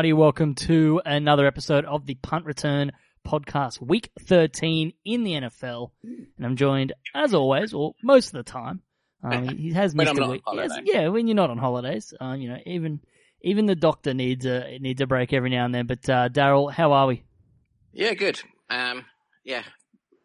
Welcome to another episode of the Punt Return podcast, week 13 in the NFL. And I'm joined, as always, or most of the time. Um, he has missed a week. yeah, when you're not on holidays. Uh, you know, even even the doctor needs a needs a break every now and then. But uh, Darryl, how are we? Yeah, good. Um, yeah,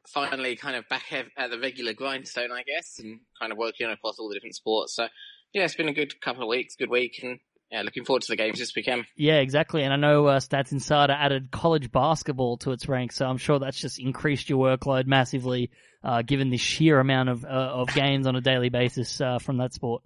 finally kind of back at the regular grindstone, I guess, and kind of working across all the different sports. So, yeah, it's been a good couple of weeks, good week, and yeah, looking forward to the games this weekend. Yeah, exactly. And I know uh, Stats Insider added college basketball to its ranks, so I'm sure that's just increased your workload massively, uh, given the sheer amount of uh, of games on a daily basis uh, from that sport.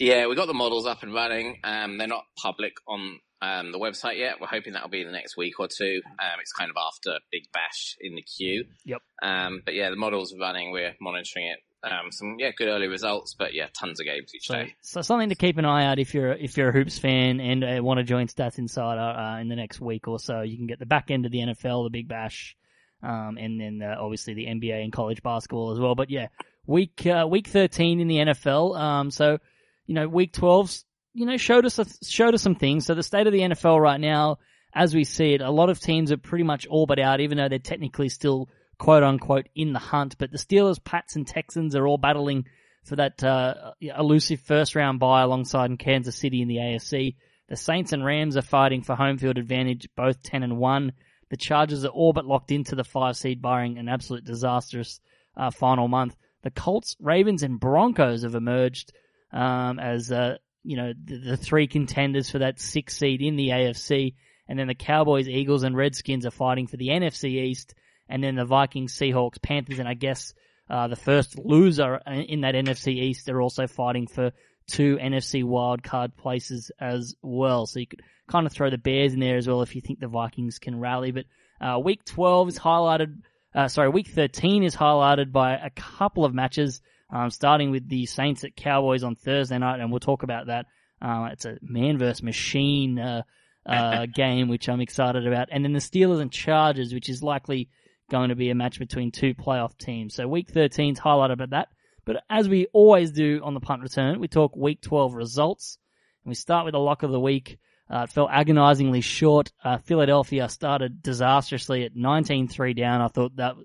Yeah, we got the models up and running. Um, they're not public on um, the website yet. We're hoping that'll be in the next week or two. Um, it's kind of after Big Bash in the queue. Yep. Um, but yeah, the models are running. We're monitoring it. Um, some yeah, good early results, but yeah, tons of games each So, day. so something to keep an eye out if you're if you're a hoops fan and uh, want to join Stats Insider uh, in the next week or so. You can get the back end of the NFL, the Big Bash, um, and then uh, obviously the NBA and college basketball as well. But yeah, week uh, week 13 in the NFL. Um, so you know, week 12's you know showed us a, showed us some things. So the state of the NFL right now, as we see it, a lot of teams are pretty much all but out, even though they're technically still quote unquote in the hunt. But the Steelers, Pats, and Texans are all battling for that uh, elusive first round bye alongside in Kansas City in the AFC. The Saints and Rams are fighting for home field advantage, both 10 and 1. The Chargers are all but locked into the five seed, barring an absolute disastrous uh, final month. The Colts, Ravens, and Broncos have emerged um, as uh, you know the, the three contenders for that six seed in the AFC. And then the Cowboys, Eagles, and Redskins are fighting for the NFC East. And then the Vikings, Seahawks, Panthers, and I guess uh, the first loser in that NFC East, they're also fighting for two NFC wildcard places as well. So you could kind of throw the Bears in there as well if you think the Vikings can rally. But uh, week 12 is highlighted, uh, sorry, week 13 is highlighted by a couple of matches, um, starting with the Saints at Cowboys on Thursday night, and we'll talk about that. Uh, it's a man versus machine uh, uh, game, which I'm excited about. And then the Steelers and Chargers, which is likely going to be a match between two playoff teams. So week 13 is highlighted about that. But as we always do on the punt return, we talk week 12 results. And we start with the lock of the week. Uh, it felt agonizingly short. Uh, Philadelphia started disastrously at 19-3 down. I thought that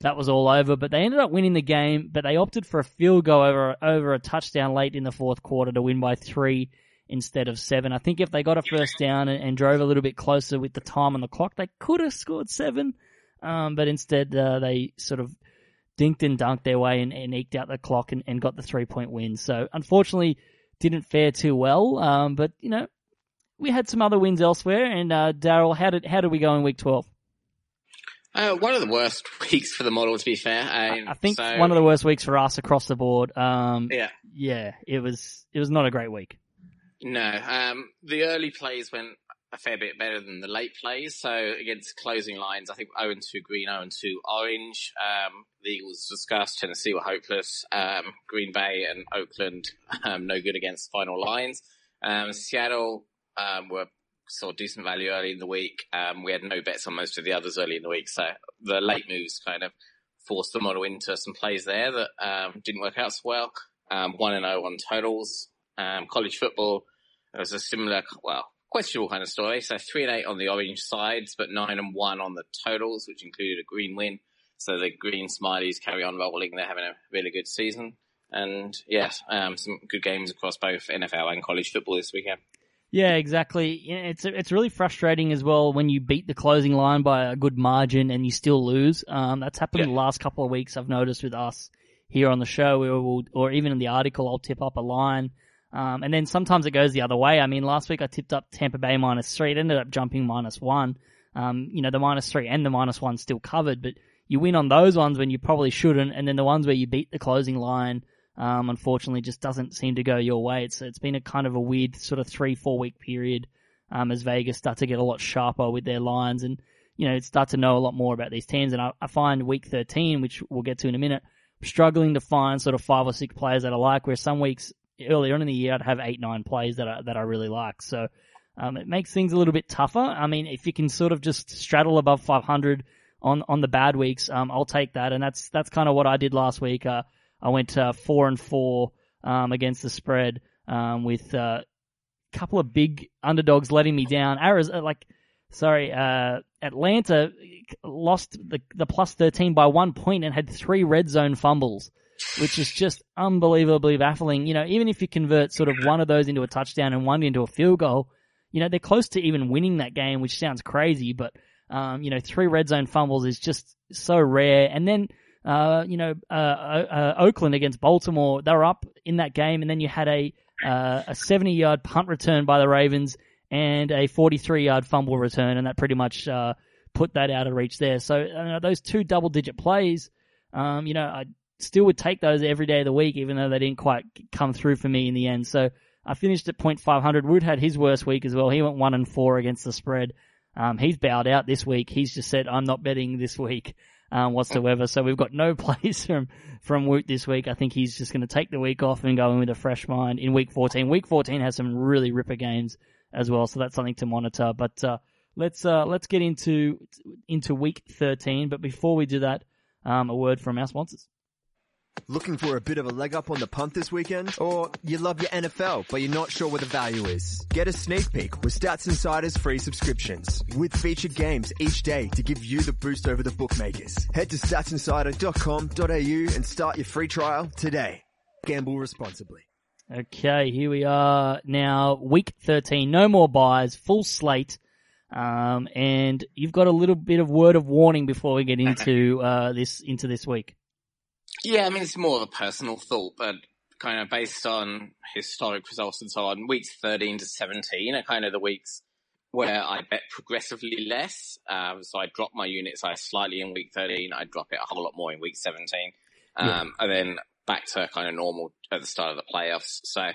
that was all over, but they ended up winning the game. But they opted for a field goal over over a touchdown late in the fourth quarter to win by three instead of seven. I think if they got a first down and, and drove a little bit closer with the time on the clock, they could have scored seven. Um, but instead, uh, they sort of dinked and dunked their way and, and eked out the clock and, and got the three point win. So unfortunately, didn't fare too well. Um, but you know, we had some other wins elsewhere. And uh, Darryl, how did how did we go in week twelve? Uh, one of the worst weeks for the model, to be fair. I, Um, I think so- one of the worst weeks for us across the board. Um, Yeah. yeah, it was it was not a great week. No, um, the early plays went a fair bit better than the late plays. So against closing lines, I think 0 and 2 green, 0 and 2 orange. Um, the Eagles discussed, Tennessee were hopeless. Um, Green Bay and Oakland, um, no good against final lines. Um, Seattle, um, were saw decent value early in the week. Um, we had no bets on most of the others early in the week. So the late moves kind of forced the model into some plays there that, um, didn't work out so well. Um, 1 and 0 on totals. Um, college football, was a similar, well, questionable kind of story. So three and eight on the orange sides, but nine and one on the totals, which included a green win. So the green smileys carry on rolling. They're having a really good season. And yes, um, some good games across both NFL and college football this weekend. Yeah, exactly. It's it's really frustrating as well when you beat the closing line by a good margin and you still lose. Um, that's happened Yeah. the last couple of weeks. I've noticed with us here on the show, we will, or even in the article, I'll tip up a line, um, and then sometimes it goes the other way. I mean, last week I tipped up Tampa Bay minus three. It ended up jumping minus one. Um, you know, the minus three and the minus one still covered, but you win on those ones when you probably shouldn't, and then the ones where you beat the closing line um, unfortunately just doesn't seem to go your way. It's it's been a kind of a weird sort of three four week period um, as Vegas start to get a lot sharper with their lines and you know start to know a lot more about these teams. And I, I find week thirteen, which we'll get to in a minute, struggling to find sort of five or six players that I like. Where some weeks earlier on in the year I'd have eight nine plays that I, that I really like. So um, it makes things a little bit tougher. I mean, if you can sort of just straddle above 500 on on the bad weeks, um, I'll take that. And that's that's kind of what I did last week. Uh, I went uh, four and four um, against the spread um, with uh, couple of big underdogs letting me down. Arizona, like, sorry, uh, Atlanta lost the, the plus 13 by one point and had three red zone fumbles, which is just unbelievably baffling. You know, even if you convert sort of one of those into a touchdown and one into a field goal, you know, they're close to even winning that game, which sounds crazy, but, um, you know, three red zone fumbles is just so rare. And then, uh, you know, uh, uh, Oakland against Baltimore, they were up in that game, and then you had a uh, a 70 yard punt return by the Ravens and a 43 yard fumble return, and that pretty much uh, put that out of reach there. So uh, those two double digit plays, um, you know, I still would take those every day of the week, even though they didn't quite come through for me in the end. So I finished at 0.500. Wood had his worst week as well. He went one and four against the spread. Um, he's bowed out this week. He's just said, I'm not betting this week, um, whatsoever. So we've got no plays from, from Woot this week. I think he's just going to take the week off and go in with a fresh mind in week 14. Week 14 has some really ripper games as well. So that's something to monitor. But, uh, let's, uh, let's get into, into week 13. But before we do that, um, a word from our sponsors. Looking for a bit of a leg up on the punt this weekend? Or you love your NFL, but you're not sure where the value is? Get a sneak peek with Stats Insider's free subscriptions with featured games each day to give you the boost over the bookmakers. Head to statsinsider.com.au and start your free trial today. Gamble responsibly. Okay, here we are now, week 13. No more byes, full slate. Um, and you've got a little bit of word of warning before we get into, uh, this, into this week. Yeah, I mean, it's more of a personal thought, but kind of based on historic results and so on, weeks 13 to 17 are kind of the weeks where I bet progressively less. Um, so I drop my unit size slightly in week 13. I drop it a whole lot more in week 17. Um, yeah. and then back to kind of normal at the start of the playoffs. So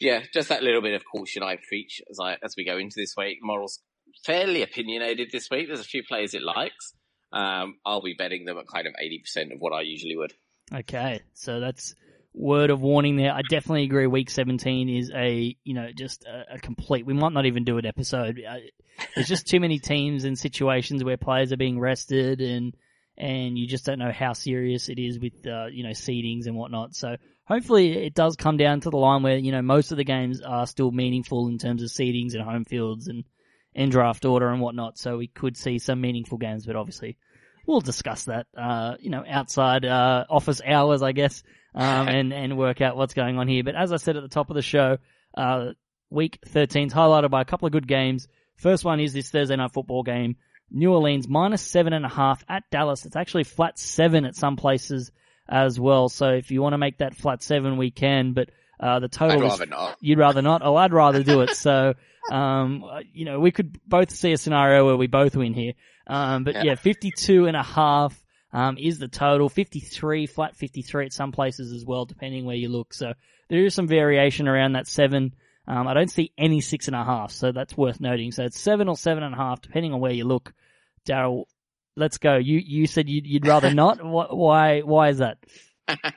yeah, just that little bit of caution I preach as I, as we go into this week. Moral's fairly opinionated this week. There's a few players it likes. Um, I'll be betting them at kind of 80% of what I usually would. Okay, so that's word of warning there. I definitely agree. Week 17 is a, you know, just a, a complete. We might not even do an episode. There's just too many teams and situations where players are being rested and and you just don't know how serious it is with uh, you know seedings and whatnot. So hopefully it does come down to the line where you know most of the games are still meaningful in terms of seedings and home fields and and draft order and whatnot. So we could see some meaningful games, but obviously we'll discuss that, uh, you know, outside, uh, office hours, I guess, um, and, and work out what's going on here. But as I said at the top of the show, uh, week 13 is highlighted by a couple of good games. First one is this Thursday night football game. New Orleans minus seven and a half at Dallas. It's actually flat seven at some places as well. So if you want to make that flat seven, we can, but, uh, the total I'd rather is, not. You'd rather not? Oh, I'd rather do it. So, um, you know, we could both see a scenario where we both win here. Um, but yeah. yeah, 52 and a half, um, is the total. 53, flat 53 at some places as well, depending where you look. So there is some variation around that seven. Um, I don't see any six and a half, so that's worth noting. So it's seven or seven and a half, depending on where you look. Darryl, let's go. You, you said you'd, you'd rather not. Why, why is that?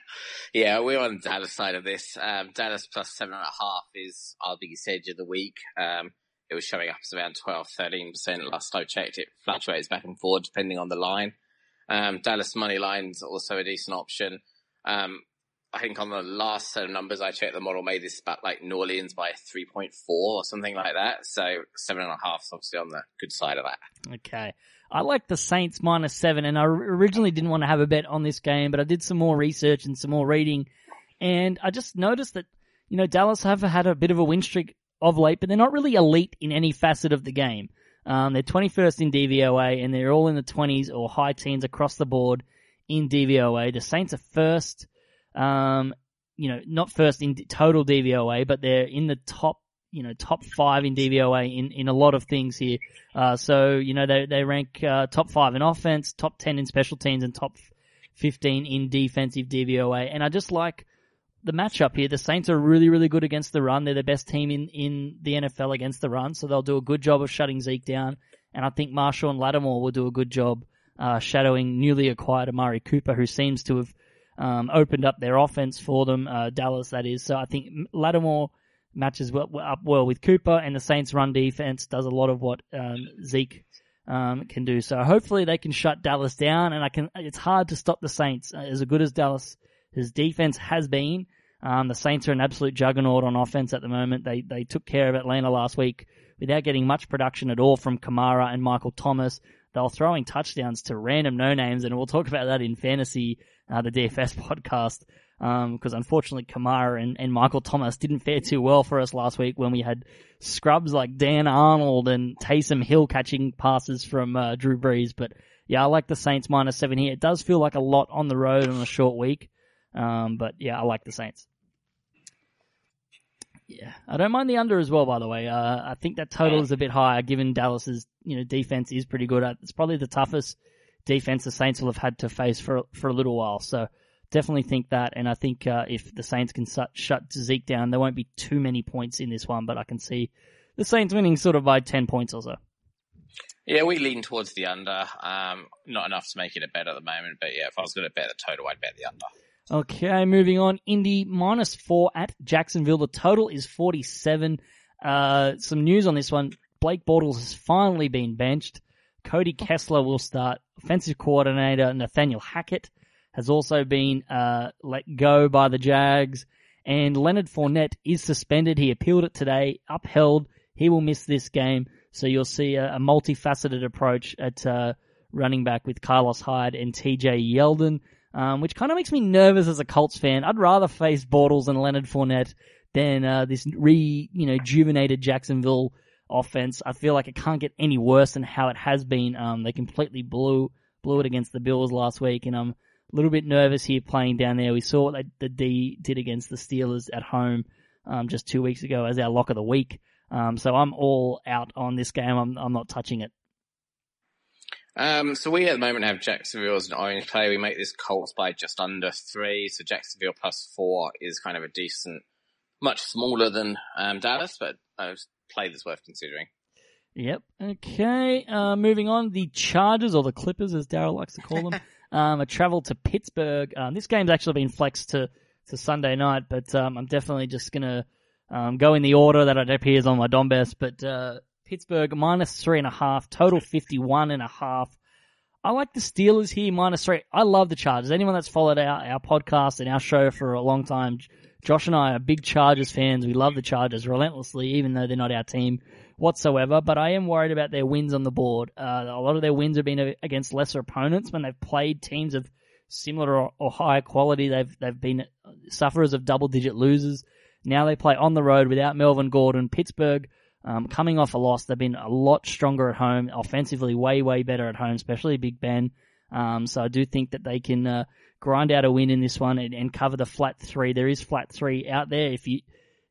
yeah, we're on Dallas side of this. Um, Dallas plus seven and a half is our biggest edge of the week. Um, it was showing up as around 12, 13%. Last I checked, it fluctuates back and forth depending on the line. Um, Dallas money line is also a decent option. Um, I think on the last set of numbers I checked, the model made this about like New Orleans by 3.4 or something like that. So seven and a half is obviously on the good side of that. Okay. I like the Saints minus seven and I originally didn't want to have a bet on this game, but I did some more research and some more reading and I just noticed that, you know, Dallas have had a bit of a win streak of late, but they're not really elite in any facet of the game. Um, they're 21st in DVOA and they're all in the 20s or high teens across the board in DVOA. The Saints are first, um, you know, not first in total DVOA, but they're in the top, you know, top five in DVOA in, in a lot of things here. Uh, so, you know, they, they rank, uh, top five in offense, top 10 in special teams and top 15 in defensive DVOA. And I just like, the matchup here. The Saints are really, really good against the run. They're the best team in, in the NFL against the run, so they'll do a good job of shutting Zeke down. And I think Marshall and Lattimore will do a good job uh, shadowing newly acquired Amari Cooper, who seems to have um, opened up their offense for them, uh, Dallas that is. So I think Lattimore matches well, up well with Cooper, and the Saints' run defense does a lot of what um, Zeke um, can do. So hopefully they can shut Dallas down, and I can. It's hard to stop the Saints uh, as good as Dallas. His defense has been. Um, the Saints are an absolute juggernaut on offense at the moment. They they took care of Atlanta last week without getting much production at all from Kamara and Michael Thomas. They were throwing touchdowns to random no names, and we'll talk about that in fantasy, uh, the DFS podcast. Because um, unfortunately, Kamara and, and Michael Thomas didn't fare too well for us last week when we had scrubs like Dan Arnold and Taysom Hill catching passes from uh, Drew Brees. But yeah, I like the Saints minus seven here. It does feel like a lot on the road on a short week. Um, but yeah, I like the Saints. Yeah, I don't mind the under as well. By the way, uh, I think that total is a bit higher given Dallas's you know defense is pretty good. It's probably the toughest defense the Saints will have had to face for for a little while. So definitely think that, and I think uh, if the Saints can shut, shut Zeke down, there won't be too many points in this one. But I can see the Saints winning sort of by ten points or so. Yeah, we lean towards the under. Um, not enough to make it a bet at the moment, but yeah, if I was going to bet the total, I'd bet the under. Okay, moving on. Indy minus four at Jacksonville. The total is 47. Uh, some news on this one. Blake Bortles has finally been benched. Cody Kessler will start. Offensive coordinator Nathaniel Hackett has also been uh, let go by the Jags. And Leonard Fournette is suspended. He appealed it today, upheld. He will miss this game. So you'll see a, a multifaceted approach at uh, running back with Carlos Hyde and TJ Yeldon um, which kind of makes me nervous as a Colts fan. I'd rather face Bortles and Leonard Fournette than uh, this re, you know, juvenated Jacksonville offense. I feel like it can't get any worse than how it has been. Um, they completely blew blew it against the Bills last week, and I'm a little bit nervous here playing down there. We saw what the D did against the Steelers at home um, just two weeks ago as our lock of the week. Um, so I'm all out on this game. I'm I'm not touching it. Um, so we at the moment have Jacksonville as an orange play. We make this Colts by just under three. So Jacksonville plus four is kind of a decent, much smaller than um, Dallas, but a play that's worth considering. Yep. Okay. Uh, moving on, the Chargers or the Clippers, as Darryl likes to call them, um, a travel to Pittsburgh. Um, this game's actually been flexed to to Sunday night, but um, I'm definitely just gonna um, go in the order that it appears on my Donbest. But uh, Pittsburgh minus three and a half, total 51 and a half. I like the Steelers here minus three. I love the Chargers. Anyone that's followed our, our podcast and our show for a long time, Josh and I are big Chargers fans. We love the Chargers relentlessly, even though they're not our team whatsoever. But I am worried about their wins on the board. Uh, a lot of their wins have been against lesser opponents when they've played teams of similar or, higher quality. They've they've been sufferers of double digit losers. Now they play on the road without Melvin Gordon. Pittsburgh um, coming off a loss, they've been a lot stronger at home, offensively way, way better at home, especially Big Ben. Um, so I do think that they can uh, grind out a win in this one and, and, cover the flat three. There is flat three out there. If you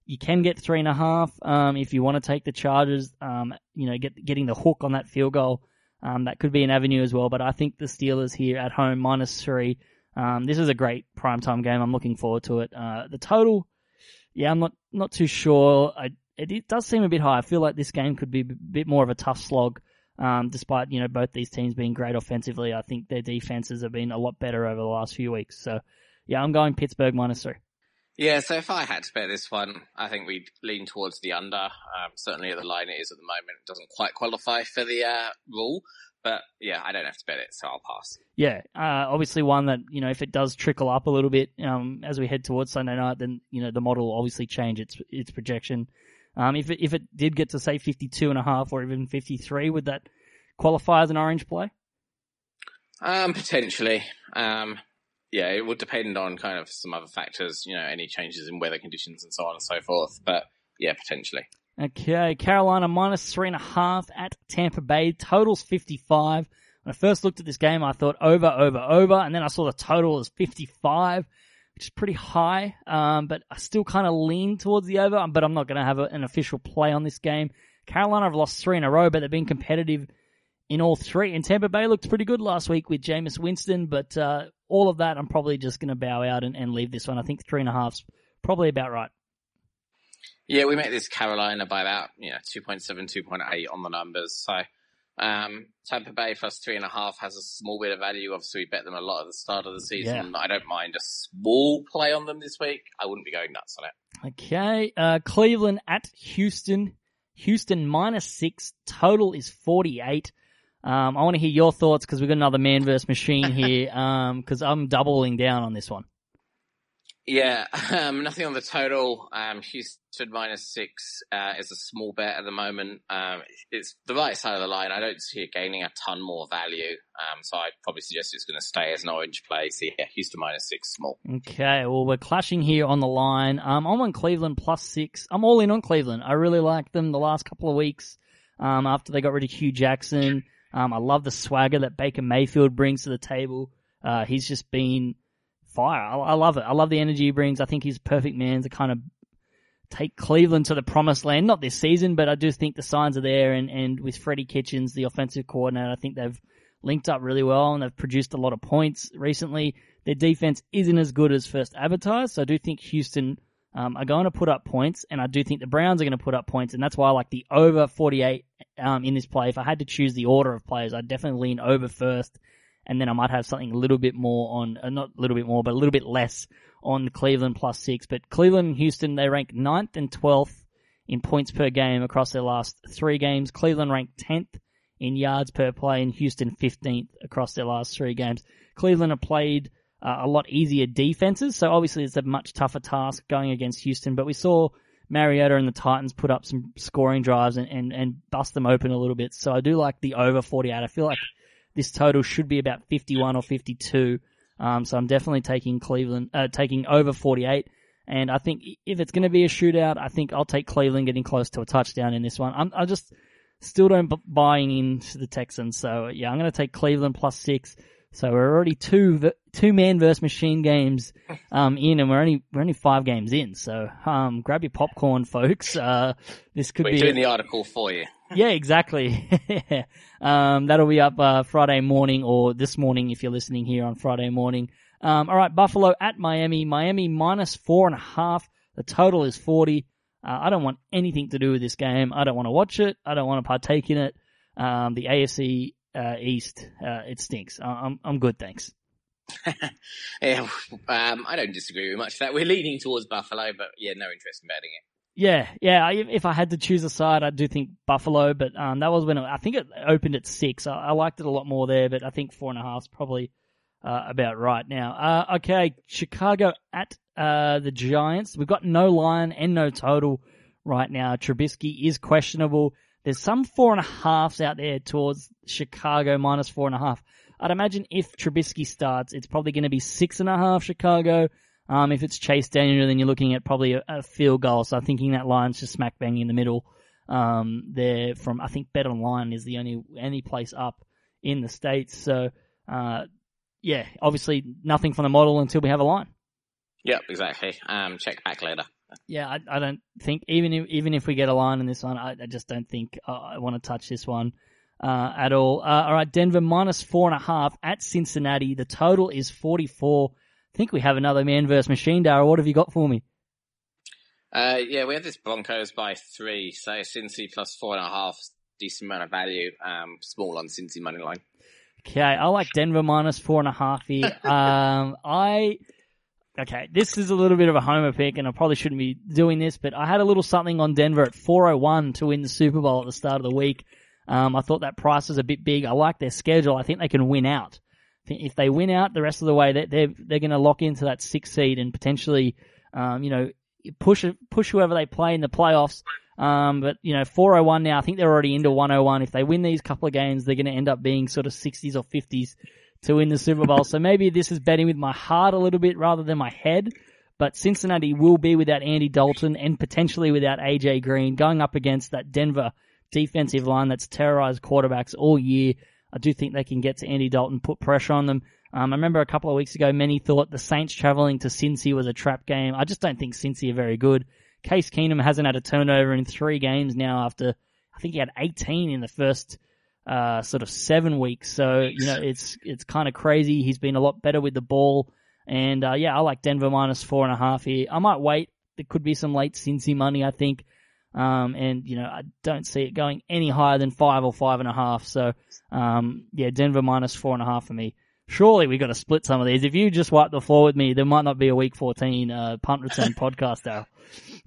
you can get three and a half um, if you want to take the Chargers. Um, you know, get getting the hook on that field goal. Um, that could be an avenue as well. But I think the Steelers here at home minus three. Um, this is a great primetime game. I'm looking forward to it. Uh, the total, yeah, I'm not not too sure. I it, it, does seem a bit high. I feel like this game could be a bit more of a tough slog. Um, despite you know both these teams being great offensively, I think their defenses have been a lot better over the last few weeks. So, yeah, I'm going Pittsburgh minus three. Yeah, so if I had to bet this one, I think we'd lean towards the under. Um, certainly at the line it is at the moment. It doesn't quite qualify for the uh, rule, but yeah, I don't have to bet it, so I'll pass. Yeah, uh, obviously one that you know if it does trickle up a little bit um, as we head towards Sunday night, then you know the model will obviously change its its projection. Um, if it, if it did get to say 52 and a half or even 53, would that qualify as an orange play? Um, potentially. Um, yeah, it would depend on kind of some other factors, you know, any changes in weather conditions and so on and so forth. But yeah, potentially. Okay, Carolina minus three and a half at Tampa Bay. Totals 55. When I first looked at this game, I thought over, over, over, and then I saw the total as 55 which is pretty high. Um, but I still kind of lean towards the over. But I'm not going to have a, an official play on this game. Carolina have lost three in a row, but they've been competitive in all three. And Tampa Bay looked pretty good last week with Jameis Winston. But uh, all of that, I'm probably just going to bow out and, and leave this one. I think three and a half's probably about right. Yeah, we met this Carolina by about you know 2.7, 2.8 on the numbers. So um, Tampa Bay plus three and a half has a small bit of value. Obviously, we bet them a lot at the start of the season. Yeah. I don't mind a small play on them this week. I wouldn't be going nuts on it. Okay, uh, Cleveland at Houston. Houston minus six. Total is 48. Um, I want to hear your thoughts because we've got another man versus machine here. Um, because I'm doubling down on this one. Yeah, um, nothing on the total. Um, Houston minus six uh, is a small bet at the moment. Um, it's the right side of the line. I don't see it gaining a ton more value. Um, so I'd probably suggest it's going to stay as an orange play. So yeah, Houston minus six, small. Okay, well we're clashing here on the line. Um, I'm on Cleveland plus six. I'm all in on Cleveland. I really like them the last couple of weeks. Um, after they got rid of Hue Jackson, I love the swagger that Baker Mayfield brings to the table. Uh, he's just been fire. I, I, love it. I love the energy he brings. I think he's perfect man to kind of take Cleveland to the promised land. Not this season, but I do think the signs are there. And, and with Freddie Kitchens, the offensive coordinator, I think they've linked up really well and they've produced a lot of points recently. Their defense isn't as good as first advertised, so I do think Houston um, are going to put up points, and I do think the Browns are going to put up points, and that's why I like the over 48 um, in this play. If I had to choose the order of players, I'd definitely lean over first and then I might have something a little bit more on, uh, not a little bit more, but a little bit less on Cleveland plus six. But Cleveland and Houston, they rank ninth and 12th in points per game across their last three games. Cleveland ranked 10th in yards per play and Houston 15th across their last three games. Cleveland have played uh, a lot easier defenses, so obviously it's a much tougher task going against Houston, but we saw Mariota and the Titans put up some scoring drives and, and, and bust them open a little bit. So I do like the over 48. I feel like this total should be about 51 or 52. Um, so I'm definitely taking Cleveland, uh, taking over 48. And I think if it's going to be a shootout, I think I'll take Cleveland getting close to a touchdown in this one. I'm, I just still don't b- buying into the Texans. So yeah, I'm going to take Cleveland plus six. So we're already two two man versus machine games um, in, and we're only we're only five games in. So um, grab your popcorn, folks. Uh, this could we're be doing a- the article for you. Yeah, exactly. um, that'll be up uh, Friday morning or this morning if you're listening here on Friday morning. Um, all right, Buffalo at Miami. Miami minus four and a half. The total is forty. Uh, I don't want anything to do with this game. I don't want to watch it. I don't want to partake in it. Um, the AFC uh, East, uh, it stinks. I'm I'm good, thanks. yeah, um, I don't disagree with much of that. We're leaning towards Buffalo, but yeah, no interest in betting it. Yeah, yeah. If I had to choose a side, I do think Buffalo, but um, that was when it, I think it opened at six. I, I, liked it a lot more there, but I think four and a half is probably uh, about right now. Uh, okay, Chicago at uh, the Giants. We've got no line and no total right now. Trubisky is questionable. There's some four and a halves out there towards Chicago minus four and a half. I'd imagine if Trubisky starts, it's probably going to be six and a half Chicago. Um, if it's Chase Daniel, then you're looking at probably a, a, field goal. So I'm thinking that line's just smack bang in the middle. Um, there from I think Bet Online is the only any place up in the states. So uh, yeah, obviously nothing from the model until we have a line. Yep, exactly. Um, check back later. Yeah, I, I don't think even if even if we get a line in this one, I, I just don't think uh, I want to touch this one uh, at all. Uh, all right, Denver minus four and a half at Cincinnati. The total is forty four. I think we have another man versus machine, Darryl. What have you got for me? Uh, yeah, we have this Broncos by three, so Cincy plus four and a half, decent amount of value, um, small on Cincy money line. Okay, I like Denver minus four and a half here. um, I, okay, this is a little bit of a homer pick and I probably shouldn't be doing this, but I had a little something on Denver at 401 to win the Super Bowl at the start of the week. Um, I thought that price was a bit big. I like their schedule. I think they can win out if they win out the rest of the way, they're they're, they're going to lock into that six seed and potentially, um, you know, push push whoever they play in the playoffs. Um, but you know, 401 now. I think they're already into 101. If they win these couple of games, they're going to end up being sort of 60s or 50s to win the Super Bowl. so maybe this is betting with my heart a little bit rather than my head. But Cincinnati will be without Andy Dalton and potentially without AJ Green going up against that Denver defensive line that's terrorized quarterbacks all year. I do think they can get to Andy Dalton, put pressure on them. Um, I remember a couple of weeks ago, many thought the Saints traveling to Cincy was a trap game. I just don't think Cincy are very good. Case Keenum hasn't had a turnover in three games now after, I think he had 18 in the first, uh, sort of seven weeks. So, you know, it's, it's kind of crazy. He's been a lot better with the ball. And, uh, yeah, I like Denver minus four and a half here. I might wait. There could be some late Cincy money, I think. Um, and you know, I don't see it going any higher than five or five and a half. So, um, yeah, Denver minus four and a half for me. Surely we got to split some of these. If you just wipe the floor with me, there might not be a week 14, uh, punt return podcast now.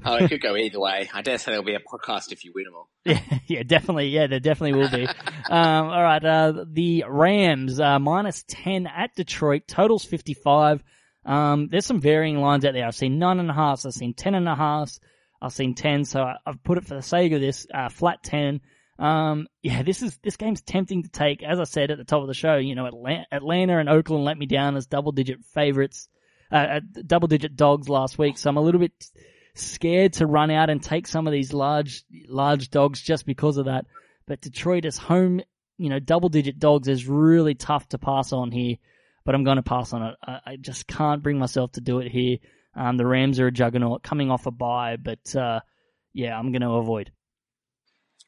Oh, it could go either way. I dare say there'll be a podcast if you win them all. Yeah, yeah, definitely. Yeah, there definitely will be. um, all right. Uh, the Rams, uh, minus 10 at Detroit. Totals 55. Um, there's some varying lines out there. I've seen nine and a half. I've seen ten and a half. I've seen ten. So I, have put it for the sake of this, uh, flat ten. Um, yeah, this is, this game's tempting to take. As I said at the top of the show, you know, Atlanta, and Oakland let me down as double digit favorites, uh, double digit dogs last week. So I'm a little bit scared to run out and take some of these large, large dogs just because of that. But Detroit is home, you know, double digit dogs is really tough to pass on here, but I'm going to pass on it. I, I just can't bring myself to do it here. Um, the Rams are a juggernaut coming off a bye, but, uh, yeah, I'm going to avoid.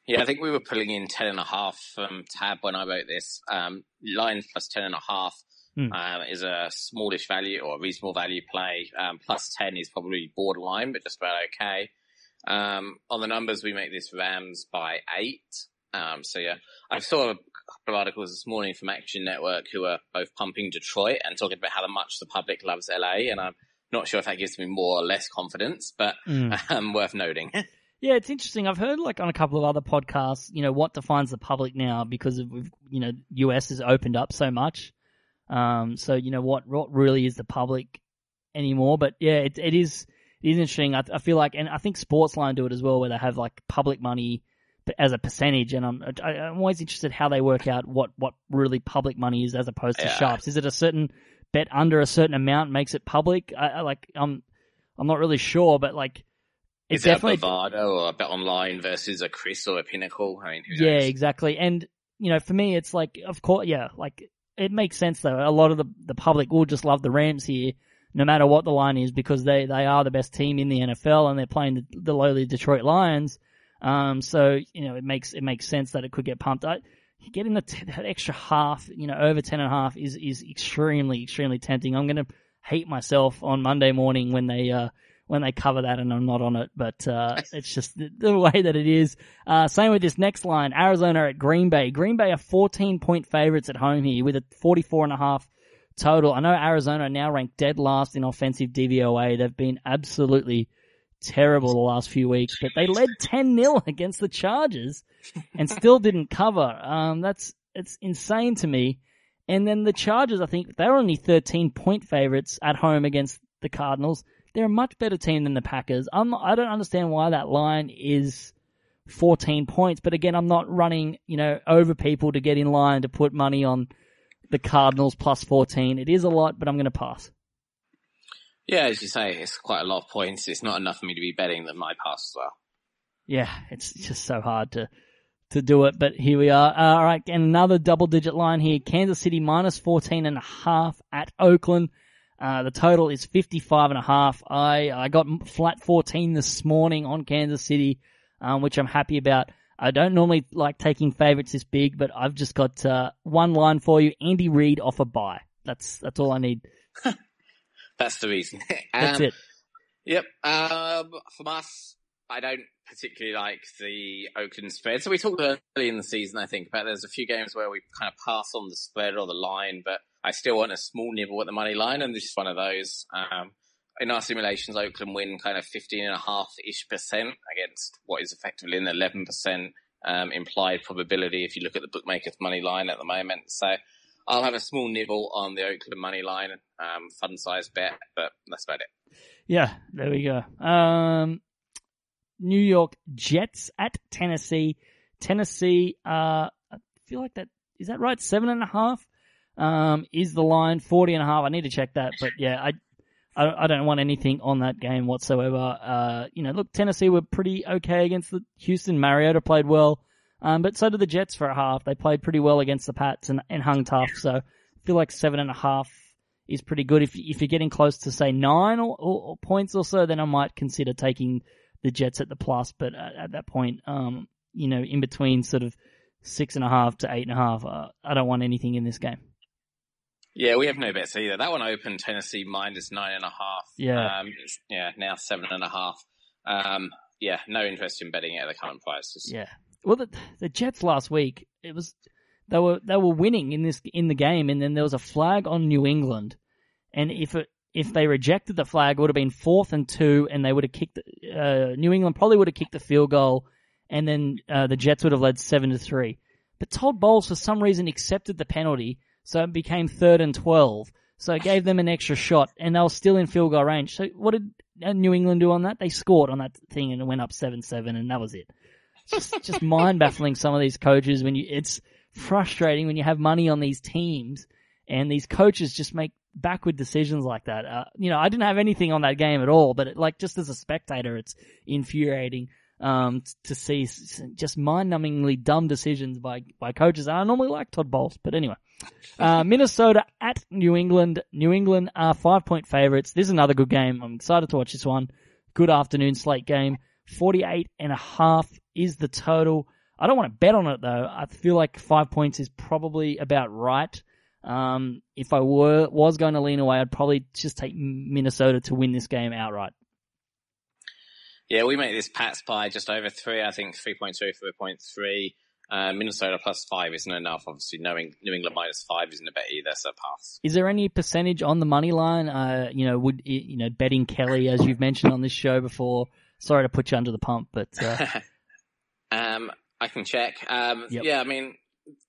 Yeah, I think we were pulling in ten and a half from Tab when I wrote this. Um, Lions plus ten and a half mm. um, is a smallish value or a reasonable value play. Um, plus ten is probably borderline, but just about okay. Um, on the numbers, we make this Rams by eight. Um, so yeah, I saw a couple of articles this morning from Action Network who are both pumping Detroit and talking about how much the public loves LA, and I'm not sure if that gives me more or less confidence, but mm. um, worth noting. Yeah, it's interesting. I've heard like on a couple of other podcasts, you know, what defines the public now because of we've you know US has opened up so much. Um, so you know what what really is the public anymore? But yeah, it it is it is interesting. I, I feel like, and I think Sportsline do it as well, where they have like public money as a percentage, and I'm I, am i am always interested how they work out what what really public money is as opposed to yeah. sharps. Is it a certain bet under a certain amount makes it public? I, I like I'm I'm not really sure, but like it's Is definitely a Bovada or a Bet Online versus a CRIS or a Pinnacle? I mean, yeah, exactly. And you know, for me, it's like, of course, yeah, like it makes sense though. A lot of the the public will just love the Rams here, no matter what the line is, because they they are the best team in the NFL and they're playing the, the lowly Detroit Lions. Um, so you know, it makes it makes sense that it could get pumped. I, getting the t- that extra half, you know, over ten and a half is is extremely extremely tempting. I'm gonna hate myself on Monday morning when they uh when they cover that and I'm not on it, but uh, it's just the, the, way that it is. Uh, same with this next line, Arizona at Green Bay. Green Bay are 14 point favorites at home here with a 44 and a half total. I know Arizona are now ranked dead last in offensive DVOA. They've been absolutely terrible the last few weeks, but they led 10-0 against the Chargers and still didn't cover. Um, that's, it's insane to me. And then the Chargers, I think they're only 13 point favorites at home against the Cardinals. They're a much better team than the Packers. I'm I don't understand why that line is 14 points, but again, I'm not running, you know, over people to get in line to put money on the Cardinals plus 14. It is a lot, but I'm going to pass. Yeah, as you say, it's quite a lot of points. It's not enough for me to be betting that my pass as well. Yeah, it's just so hard to to do it, but here we are. Uh, all right, and another double digit line here. Kansas City minus 14 and a half at Oakland. Uh, the total is 55 and a half. I, I got flat 14 this morning on Kansas City, um, which I'm happy about. I don't normally like taking favorites this big, but I've just got, uh, one line for you. Andy Reid off a bye. That's, that's all I need. that's the reason. um, that's it. Yep. Um, from us, I don't particularly like the Oakland spread. So we talked early in the season, I think, about there's a few games where we kind of pass on the spread or the line, but I still want a small nibble at the money line, and this is one of those. Um, in our simulations, Oakland win kind of 15 and a half ish percent against what is effectively an 11 percent um, implied probability if you look at the bookmakers money line at the moment. So I'll have a small nibble on the Oakland money line, um, fun size bet, but that's about it. Yeah, there we go. Um, New York Jets at Tennessee. Tennessee, uh, I feel like that, is that right? Seven and a half? Um, is the line 40 and a half? I need to check that, but yeah, I, I, I don't want anything on that game whatsoever. Uh, you know, look, Tennessee were pretty okay against the Houston. Mariota played well. Um, but so did the Jets for a half. They played pretty well against the Pats and, and hung tough. So I feel like seven and a half is pretty good. If, if you're getting close to say nine or, or, or points or so, then I might consider taking the Jets at the plus. But at, at that point, um, you know, in between sort of six and a half to eight and a half, uh, I don't want anything in this game. Yeah, we have no bets either. That one opened Tennessee minus nine and a half. Yeah. Um, yeah, now seven and a half. Um, yeah, no interest in betting at the current prices. Yeah. Well, the, the Jets last week, it was, they were, they were winning in this, in the game and then there was a flag on New England. And if it, if they rejected the flag, it would have been fourth and two and they would have kicked, uh, New England probably would have kicked the field goal and then, uh, the Jets would have led seven to three. But Todd Bowles for some reason accepted the penalty so it became third and 12. So it gave them an extra shot, and they were still in field goal range. So what did uh, New England do on that? They scored on that thing, and it went up seven seven, and that was it. Just, just mind baffling. Some of these coaches when you, it's frustrating when you have money on these teams, and these coaches just make backward decisions like that. Uh, you know, I didn't have anything on that game at all, but it, like just as a spectator, it's infuriating um, to see just mind-numbingly dumb decisions by by coaches. I normally like Todd Bowles, but anyway. Uh, Minnesota at New England. New England are five point favorites. This is another good game. I'm excited to watch this one. Good afternoon slate game. 48 and a half is the total. I don't want to bet on it though. I feel like five points is probably about right. Um, if I were was going to lean away, I'd probably just take Minnesota to win this game outright. Yeah, we make this Pats by just over three. I think 3.2, 3.3. Uh, Minnesota plus five isn't enough. Obviously, knowing New England minus five isn't a bet either, so pass. Is there any percentage on the money line? Uh, you know, would you know betting Kelly as you've mentioned on this show before? Sorry to put you under the pump, but uh... um, I can check. Um, yep. Yeah, I mean,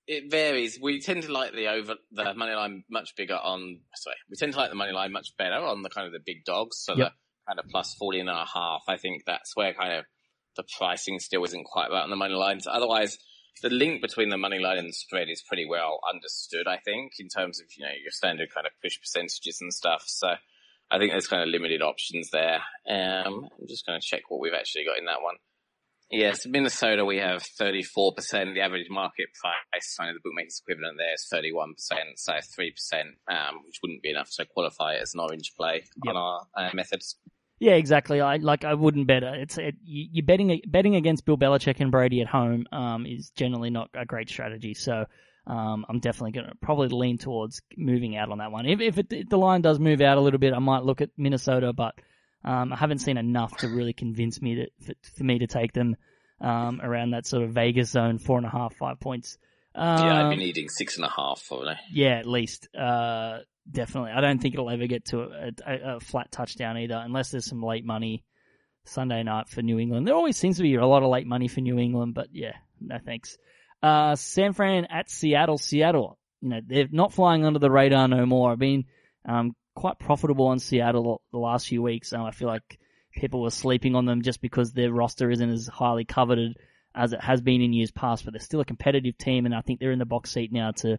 it varies. We tend to like the over the money line much bigger on. Sorry, we tend to like the money line much better on the kind of the big dogs. So yep. the kind of plus 40 and a half. I think that's where kind of the pricing still isn't quite right on the money lines. Otherwise, the link between the money line and the spread is pretty well understood, I think, in terms of, you know, your standard kind of push percentages and stuff. So I think there's kind of limited options there. Um, I'm just going to check what we've actually got in that one. Yes, Minnesota, we have 34%. The average market price, kind of the bookmaker's equivalent there is 31%, so 3%, um, which wouldn't be enough to qualify as an orange play yep. on our uh, methods. Yeah, exactly. I like. I wouldn't bet it. It's it, you betting betting against Bill Belichick and Brady at home um, is generally not a great strategy. So um, I'm definitely going to probably lean towards moving out on that one. If if, it, if, the line does move out a little bit, I might look at Minnesota, but um, I haven't seen enough to really convince me to for, for me to take them um, around that sort of Vegas zone, four and a half, five points. Um, yeah, I'd be needing six and a half probably. Yeah, at least. Uh, definitely. I don't think it'll ever get to a, a, a, flat touchdown either, unless there's some late money Sunday night for New England. There always seems to be a lot of late money for New England, but yeah, no thanks. Uh, San Fran at Seattle. Seattle, you know, they're not flying under the radar no more. I've been um, quite profitable on Seattle the last few weeks. Um, I feel like people were sleeping on them just because their roster isn't as highly coveted as it has been in years past, but they're still a competitive team, and I think they're in the box seat now to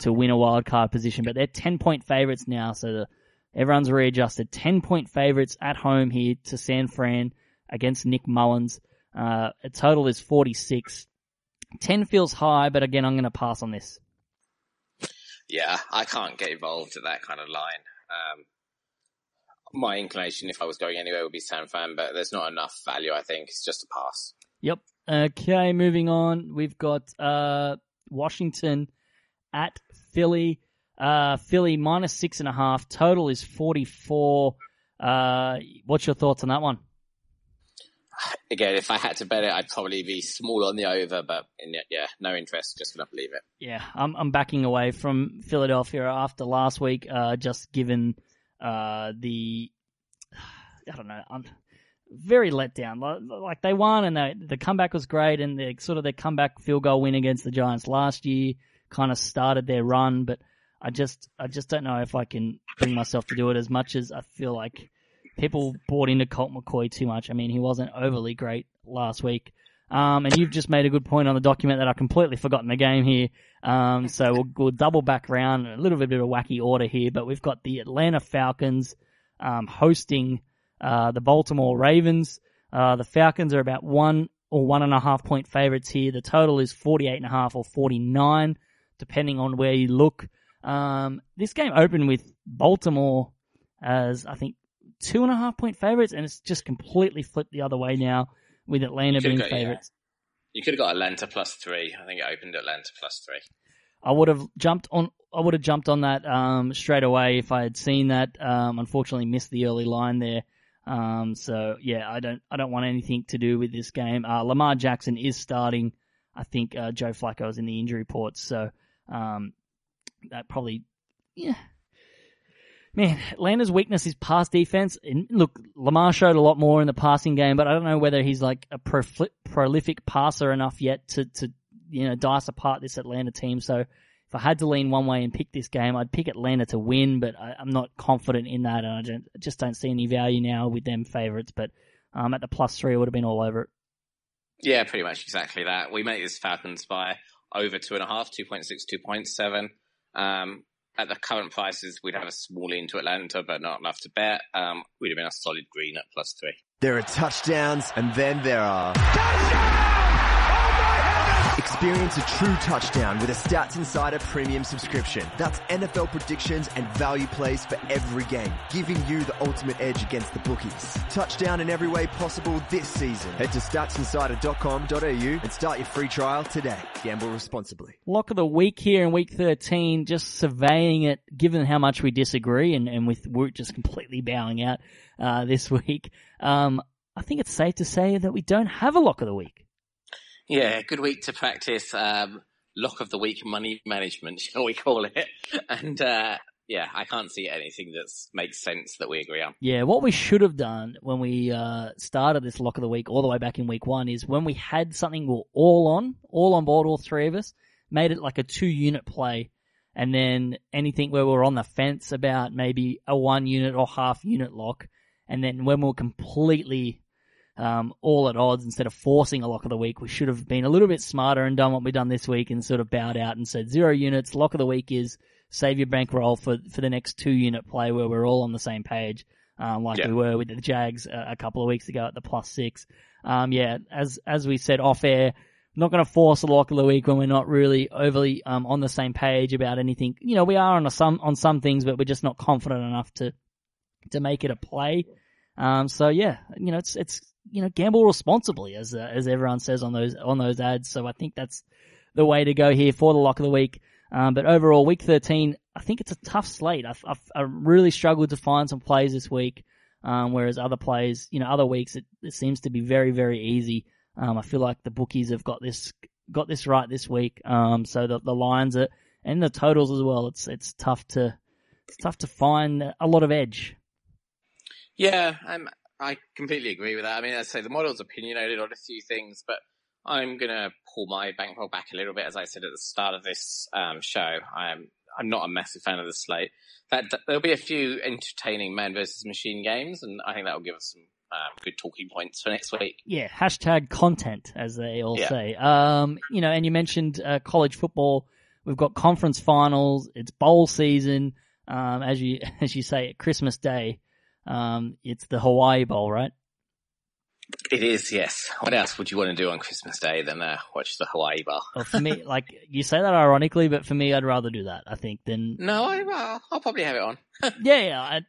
to win a wild card position. But they're ten point favorites now, so the, everyone's readjusted. Ten point favorites at home here to San Fran against Nick Mullens. Uh, a total is forty six. Ten feels high, but again, I'm going to pass on this. Yeah, I can't get involved at that kind of line. Um, my inclination, if I was going anywhere, would be San Fran, but there's not enough value. I think it's just a pass. Yep. Okay, moving on. We've got uh, Washington at Philly. Uh, Philly minus six and a half. Total is 44. Uh, what's your thoughts on that one? Again, if I had to bet it, I'd probably be small on the over, but yeah, no interest. Just gonna believe it. Yeah, I'm I'm backing away from Philadelphia after last week. Uh, just given uh the I don't know. I'm very let down. Like they won and they, the comeback was great, and the sort of their comeback field goal win against the Giants last year kind of started their run, but I just I just don't know if I can bring myself to do it as much as I feel like people bought into Colt McCoy too much. I mean, he wasn't overly great last week. Um, and you've just made a good point on the document that I completely forgotten the game here. Um, so we'll, we'll, double back around a little bit of a wacky order here, but we've got the Atlanta Falcons um, hosting uh, the Baltimore Ravens. Uh, the Falcons are about one or one and a half point favorites here. The total is 48 and a half or 49 depending on where you look. Um, this game opened with Baltimore as I think two and a half point favorites, and it's just completely flipped the other way now with Atlanta being got, favorites. Yeah. You could have got Atlanta plus three. I think it opened Atlanta plus three. I would have jumped on. I would have jumped on that um, straight away if I had seen that. Um, unfortunately, missed the early line there. Um, so yeah, I don't. I don't want anything to do with this game. Uh, Lamar Jackson is starting. I think uh, Joe Flacco is in the injury report, so um, that probably, yeah. Man, Atlanta's weakness is pass defense. And look, Lamar showed a lot more in the passing game, but I don't know whether he's like a prolific passer enough yet to, to, you know, dice apart this Atlanta team. So if I had to lean one way and pick this game, I'd pick Atlanta to win, but I, am not confident in that, and I don't, just don't see any value now with them favourites. But um, at the plus three, I would have been all over it. Yeah, pretty much exactly that. We make this Falcons by over two and a half, 2.6, 2.7. Um, at the current prices, we'd have a small lean to Atlanta, but not enough to bet. Um, we'd have been a solid green at plus three. There are touchdowns, and then there are. Experience a true touchdown with a Stats Insider premium subscription. That's NFL predictions and value plays for every game, giving you the ultimate edge against the bookies. Touchdown in every way possible this season. Head to statsinsider.com.au and start your free trial today. Gamble responsibly. Lock of the week here in week 13, just surveying it, given how much we disagree and, and with Woot just completely bowing out uh, this week. Um, I think it's safe to say that we don't have a lock of the week. Yeah, good week to practice um, lock of the week money management, shall we call it? And uh, yeah, I can't see anything that makes sense that we agree on. Yeah, what we should have done when we uh, started this lock of the week all the way back in week one is when we had something we are all on, all on board, all three of us, made it like a two unit play. And then anything where we're on the fence about maybe a one unit or half unit lock. And then when we're completely um, all at odds instead of forcing a lock of the week. We should have been a little bit smarter and done what we've done this week and sort of bowed out and said zero units. Lock of the week is save your bankroll for, for the next two unit play where we're all on the same page. Um, like yeah. we were with the Jags a, a, couple of weeks ago at the plus six. Um, yeah, as, as we said off air, not going to force a lock of the week when we're not really overly, um, on the same page about anything. You know, we are on a, some, on some things, but we're just not confident enough to, to make it a play. Um, so yeah, you know, it's, it's, you know, gamble responsibly, as uh, as everyone says on those on those ads. So I think that's the way to go here for the lock of the week. Um, but overall, week 13, I think it's a tough slate. I've, I've, I really struggled to find some plays this week, um, whereas other plays, you know, other weeks it, it seems to be very very easy. Um, I feel like the bookies have got this got this right this week. Um, so the the lines are and the totals as well. It's it's tough to it's tough to find a lot of edge. Yeah, I'm I completely agree with that. I mean, I say the model's opinionated on a few things, but I'm going to pull my bankroll back a little bit. As I said at the start of this um, show, I'm I'm not a massive fan of the slate. That, that, there'll be a few entertaining man versus machine games, and I think that will give us some um, good talking points for next week. Yeah, hashtag content, as they all yeah. say. Um, you know, and you mentioned uh, college football. We've got conference finals. It's bowl season. Um, as you as you say, at Christmas Day. Um, it's the Hawaii Bowl, right? It is, yes. What else would you want to do on Christmas Day than uh, watch the Hawaii Bowl? well, for me, like you say that ironically, but for me, I'd rather do that. I think than no. I, will I'll probably have it on. yeah, yeah. I,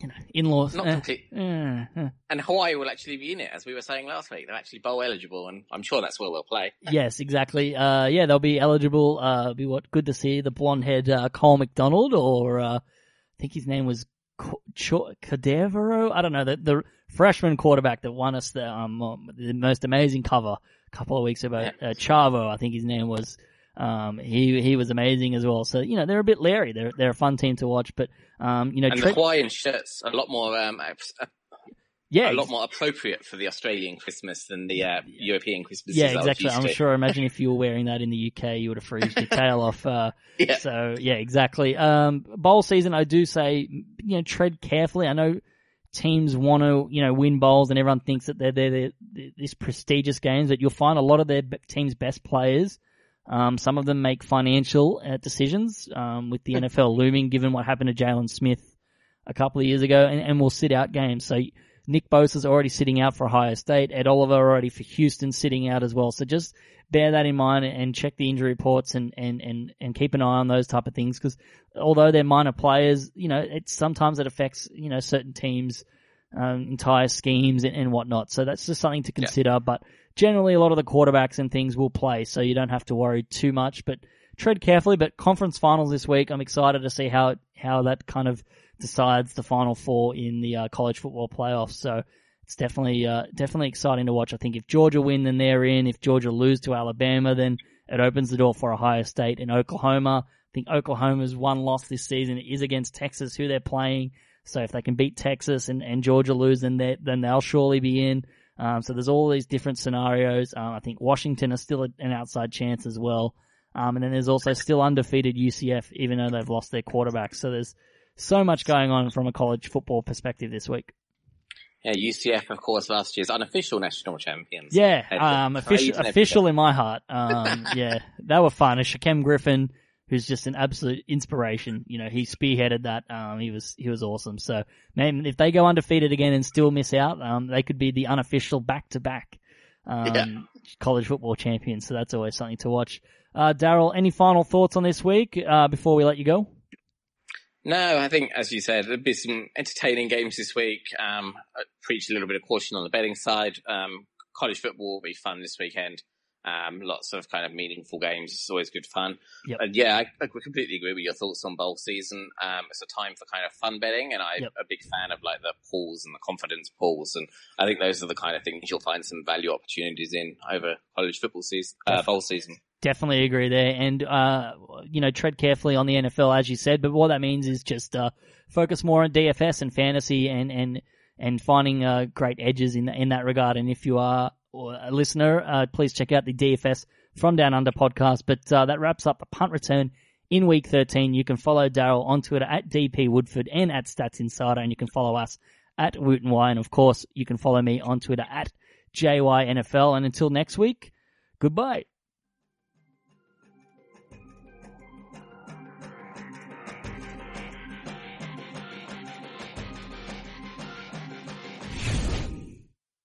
you know, in-laws. Not uh, complete. Uh, uh. And Hawaii will actually be in it, as we were saying last week. They're actually bowl eligible, and I'm sure that's where they'll play. yes, exactly. Uh, yeah, they'll be eligible. Uh, be what? Good to see the blonde-haired uh, Cole McDonald, or uh, I think his name was Cadavero. I don't know the the freshman quarterback that won us the um the most amazing cover a couple of weeks ago. Uh, Chavo, I think his name was. Um, he he was amazing as well. So you know they're a bit leery. They're they're a fun team to watch, but um, you know, and the Hawaiian shirts a lot more um, yeah, a lot more appropriate for the Australian Christmas than the uh, European Christmas. Yeah, exactly. I'm to. sure. Imagine if you were wearing that in the UK, you would have freezed your tail off. Uh, yeah. So yeah, exactly. Um, bowl season, I do say, you know, tread carefully. I know teams want to, you know, win bowls, and everyone thinks that they're they're, they're, they're these prestigious games. But you'll find a lot of their team's best players. Um, some of them make financial uh, decisions um, with the NFL looming, given what happened to Jaylon Smith a couple of years ago, and, and will sit out games. So Nick Bosa's already sitting out for Ohio State. Ed Oliver already for Houston sitting out as well. So just bear that in mind and check the injury reports and, and, and, and keep an eye on those type of things because although they're minor players, you know, it's sometimes it affects, you know, certain teams, um, entire schemes and, and whatnot. So that's just something to consider. Yeah. But generally a lot of the quarterbacks and things will play. So you don't have to worry too much, but tread carefully. But conference finals this week, I'm excited to see how, how that kind of decides the final four in the uh, college football playoffs. So it's definitely uh, definitely exciting to watch. I think if Georgia win, then they're in. If Georgia lose to Alabama, then it opens the door for Ohio State and Oklahoma. I think Oklahoma's one loss this season is against Texas, who they're playing. So if they can beat Texas and, and Georgia lose, then they then they'll surely be in. Um, so there's all these different scenarios. Um, I think Washington is still an outside chance as well. Um, and then there's also still undefeated UCF, even though they've lost their quarterback. So there's so much going on from a college football perspective this week. Yeah, UCF, of course, last year's unofficial national champions. Yeah, um, official, official in my heart. Um, yeah, they were fun. And Shaquem Griffin, who's just an absolute inspiration. You know, he spearheaded that. Um, he was he was awesome. So, man, if they go undefeated again and still miss out, um, they could be the unofficial back to back, um, college football champions. So that's always something to watch. Uh, Darryl, any final thoughts on this week uh, before we let you go? No, I think, as you said, there'll be some entertaining games this week. Um, I preach a little bit of caution on the betting side. Um, college football will be fun this weekend. Um, lots of kind of meaningful games. It's always good fun. Yep. And yeah, I, I completely agree with your thoughts on bowl season. Um, it's a time for kind of fun betting, and I'm Yep. a big fan of like the pools and the confidence pools, and I think those are the kind of things you'll find some value opportunities in over college football season, uh, bowl season. Definitely agree there, and uh, you know, tread carefully on the NFL as you said. But what that means is just uh, focus more on DFS and fantasy, and and and finding uh, great edges in in that regard. And if you are a listener, uh, please check out the DFS from Down Under podcast. But uh, that wraps up the punt return in week 13. You can follow Darryl on Twitter at DP Woodford and at Stats Insider, and you can follow us at Woot and Y. And of course, you can follow me on Twitter at JYNFL. And until next week, goodbye.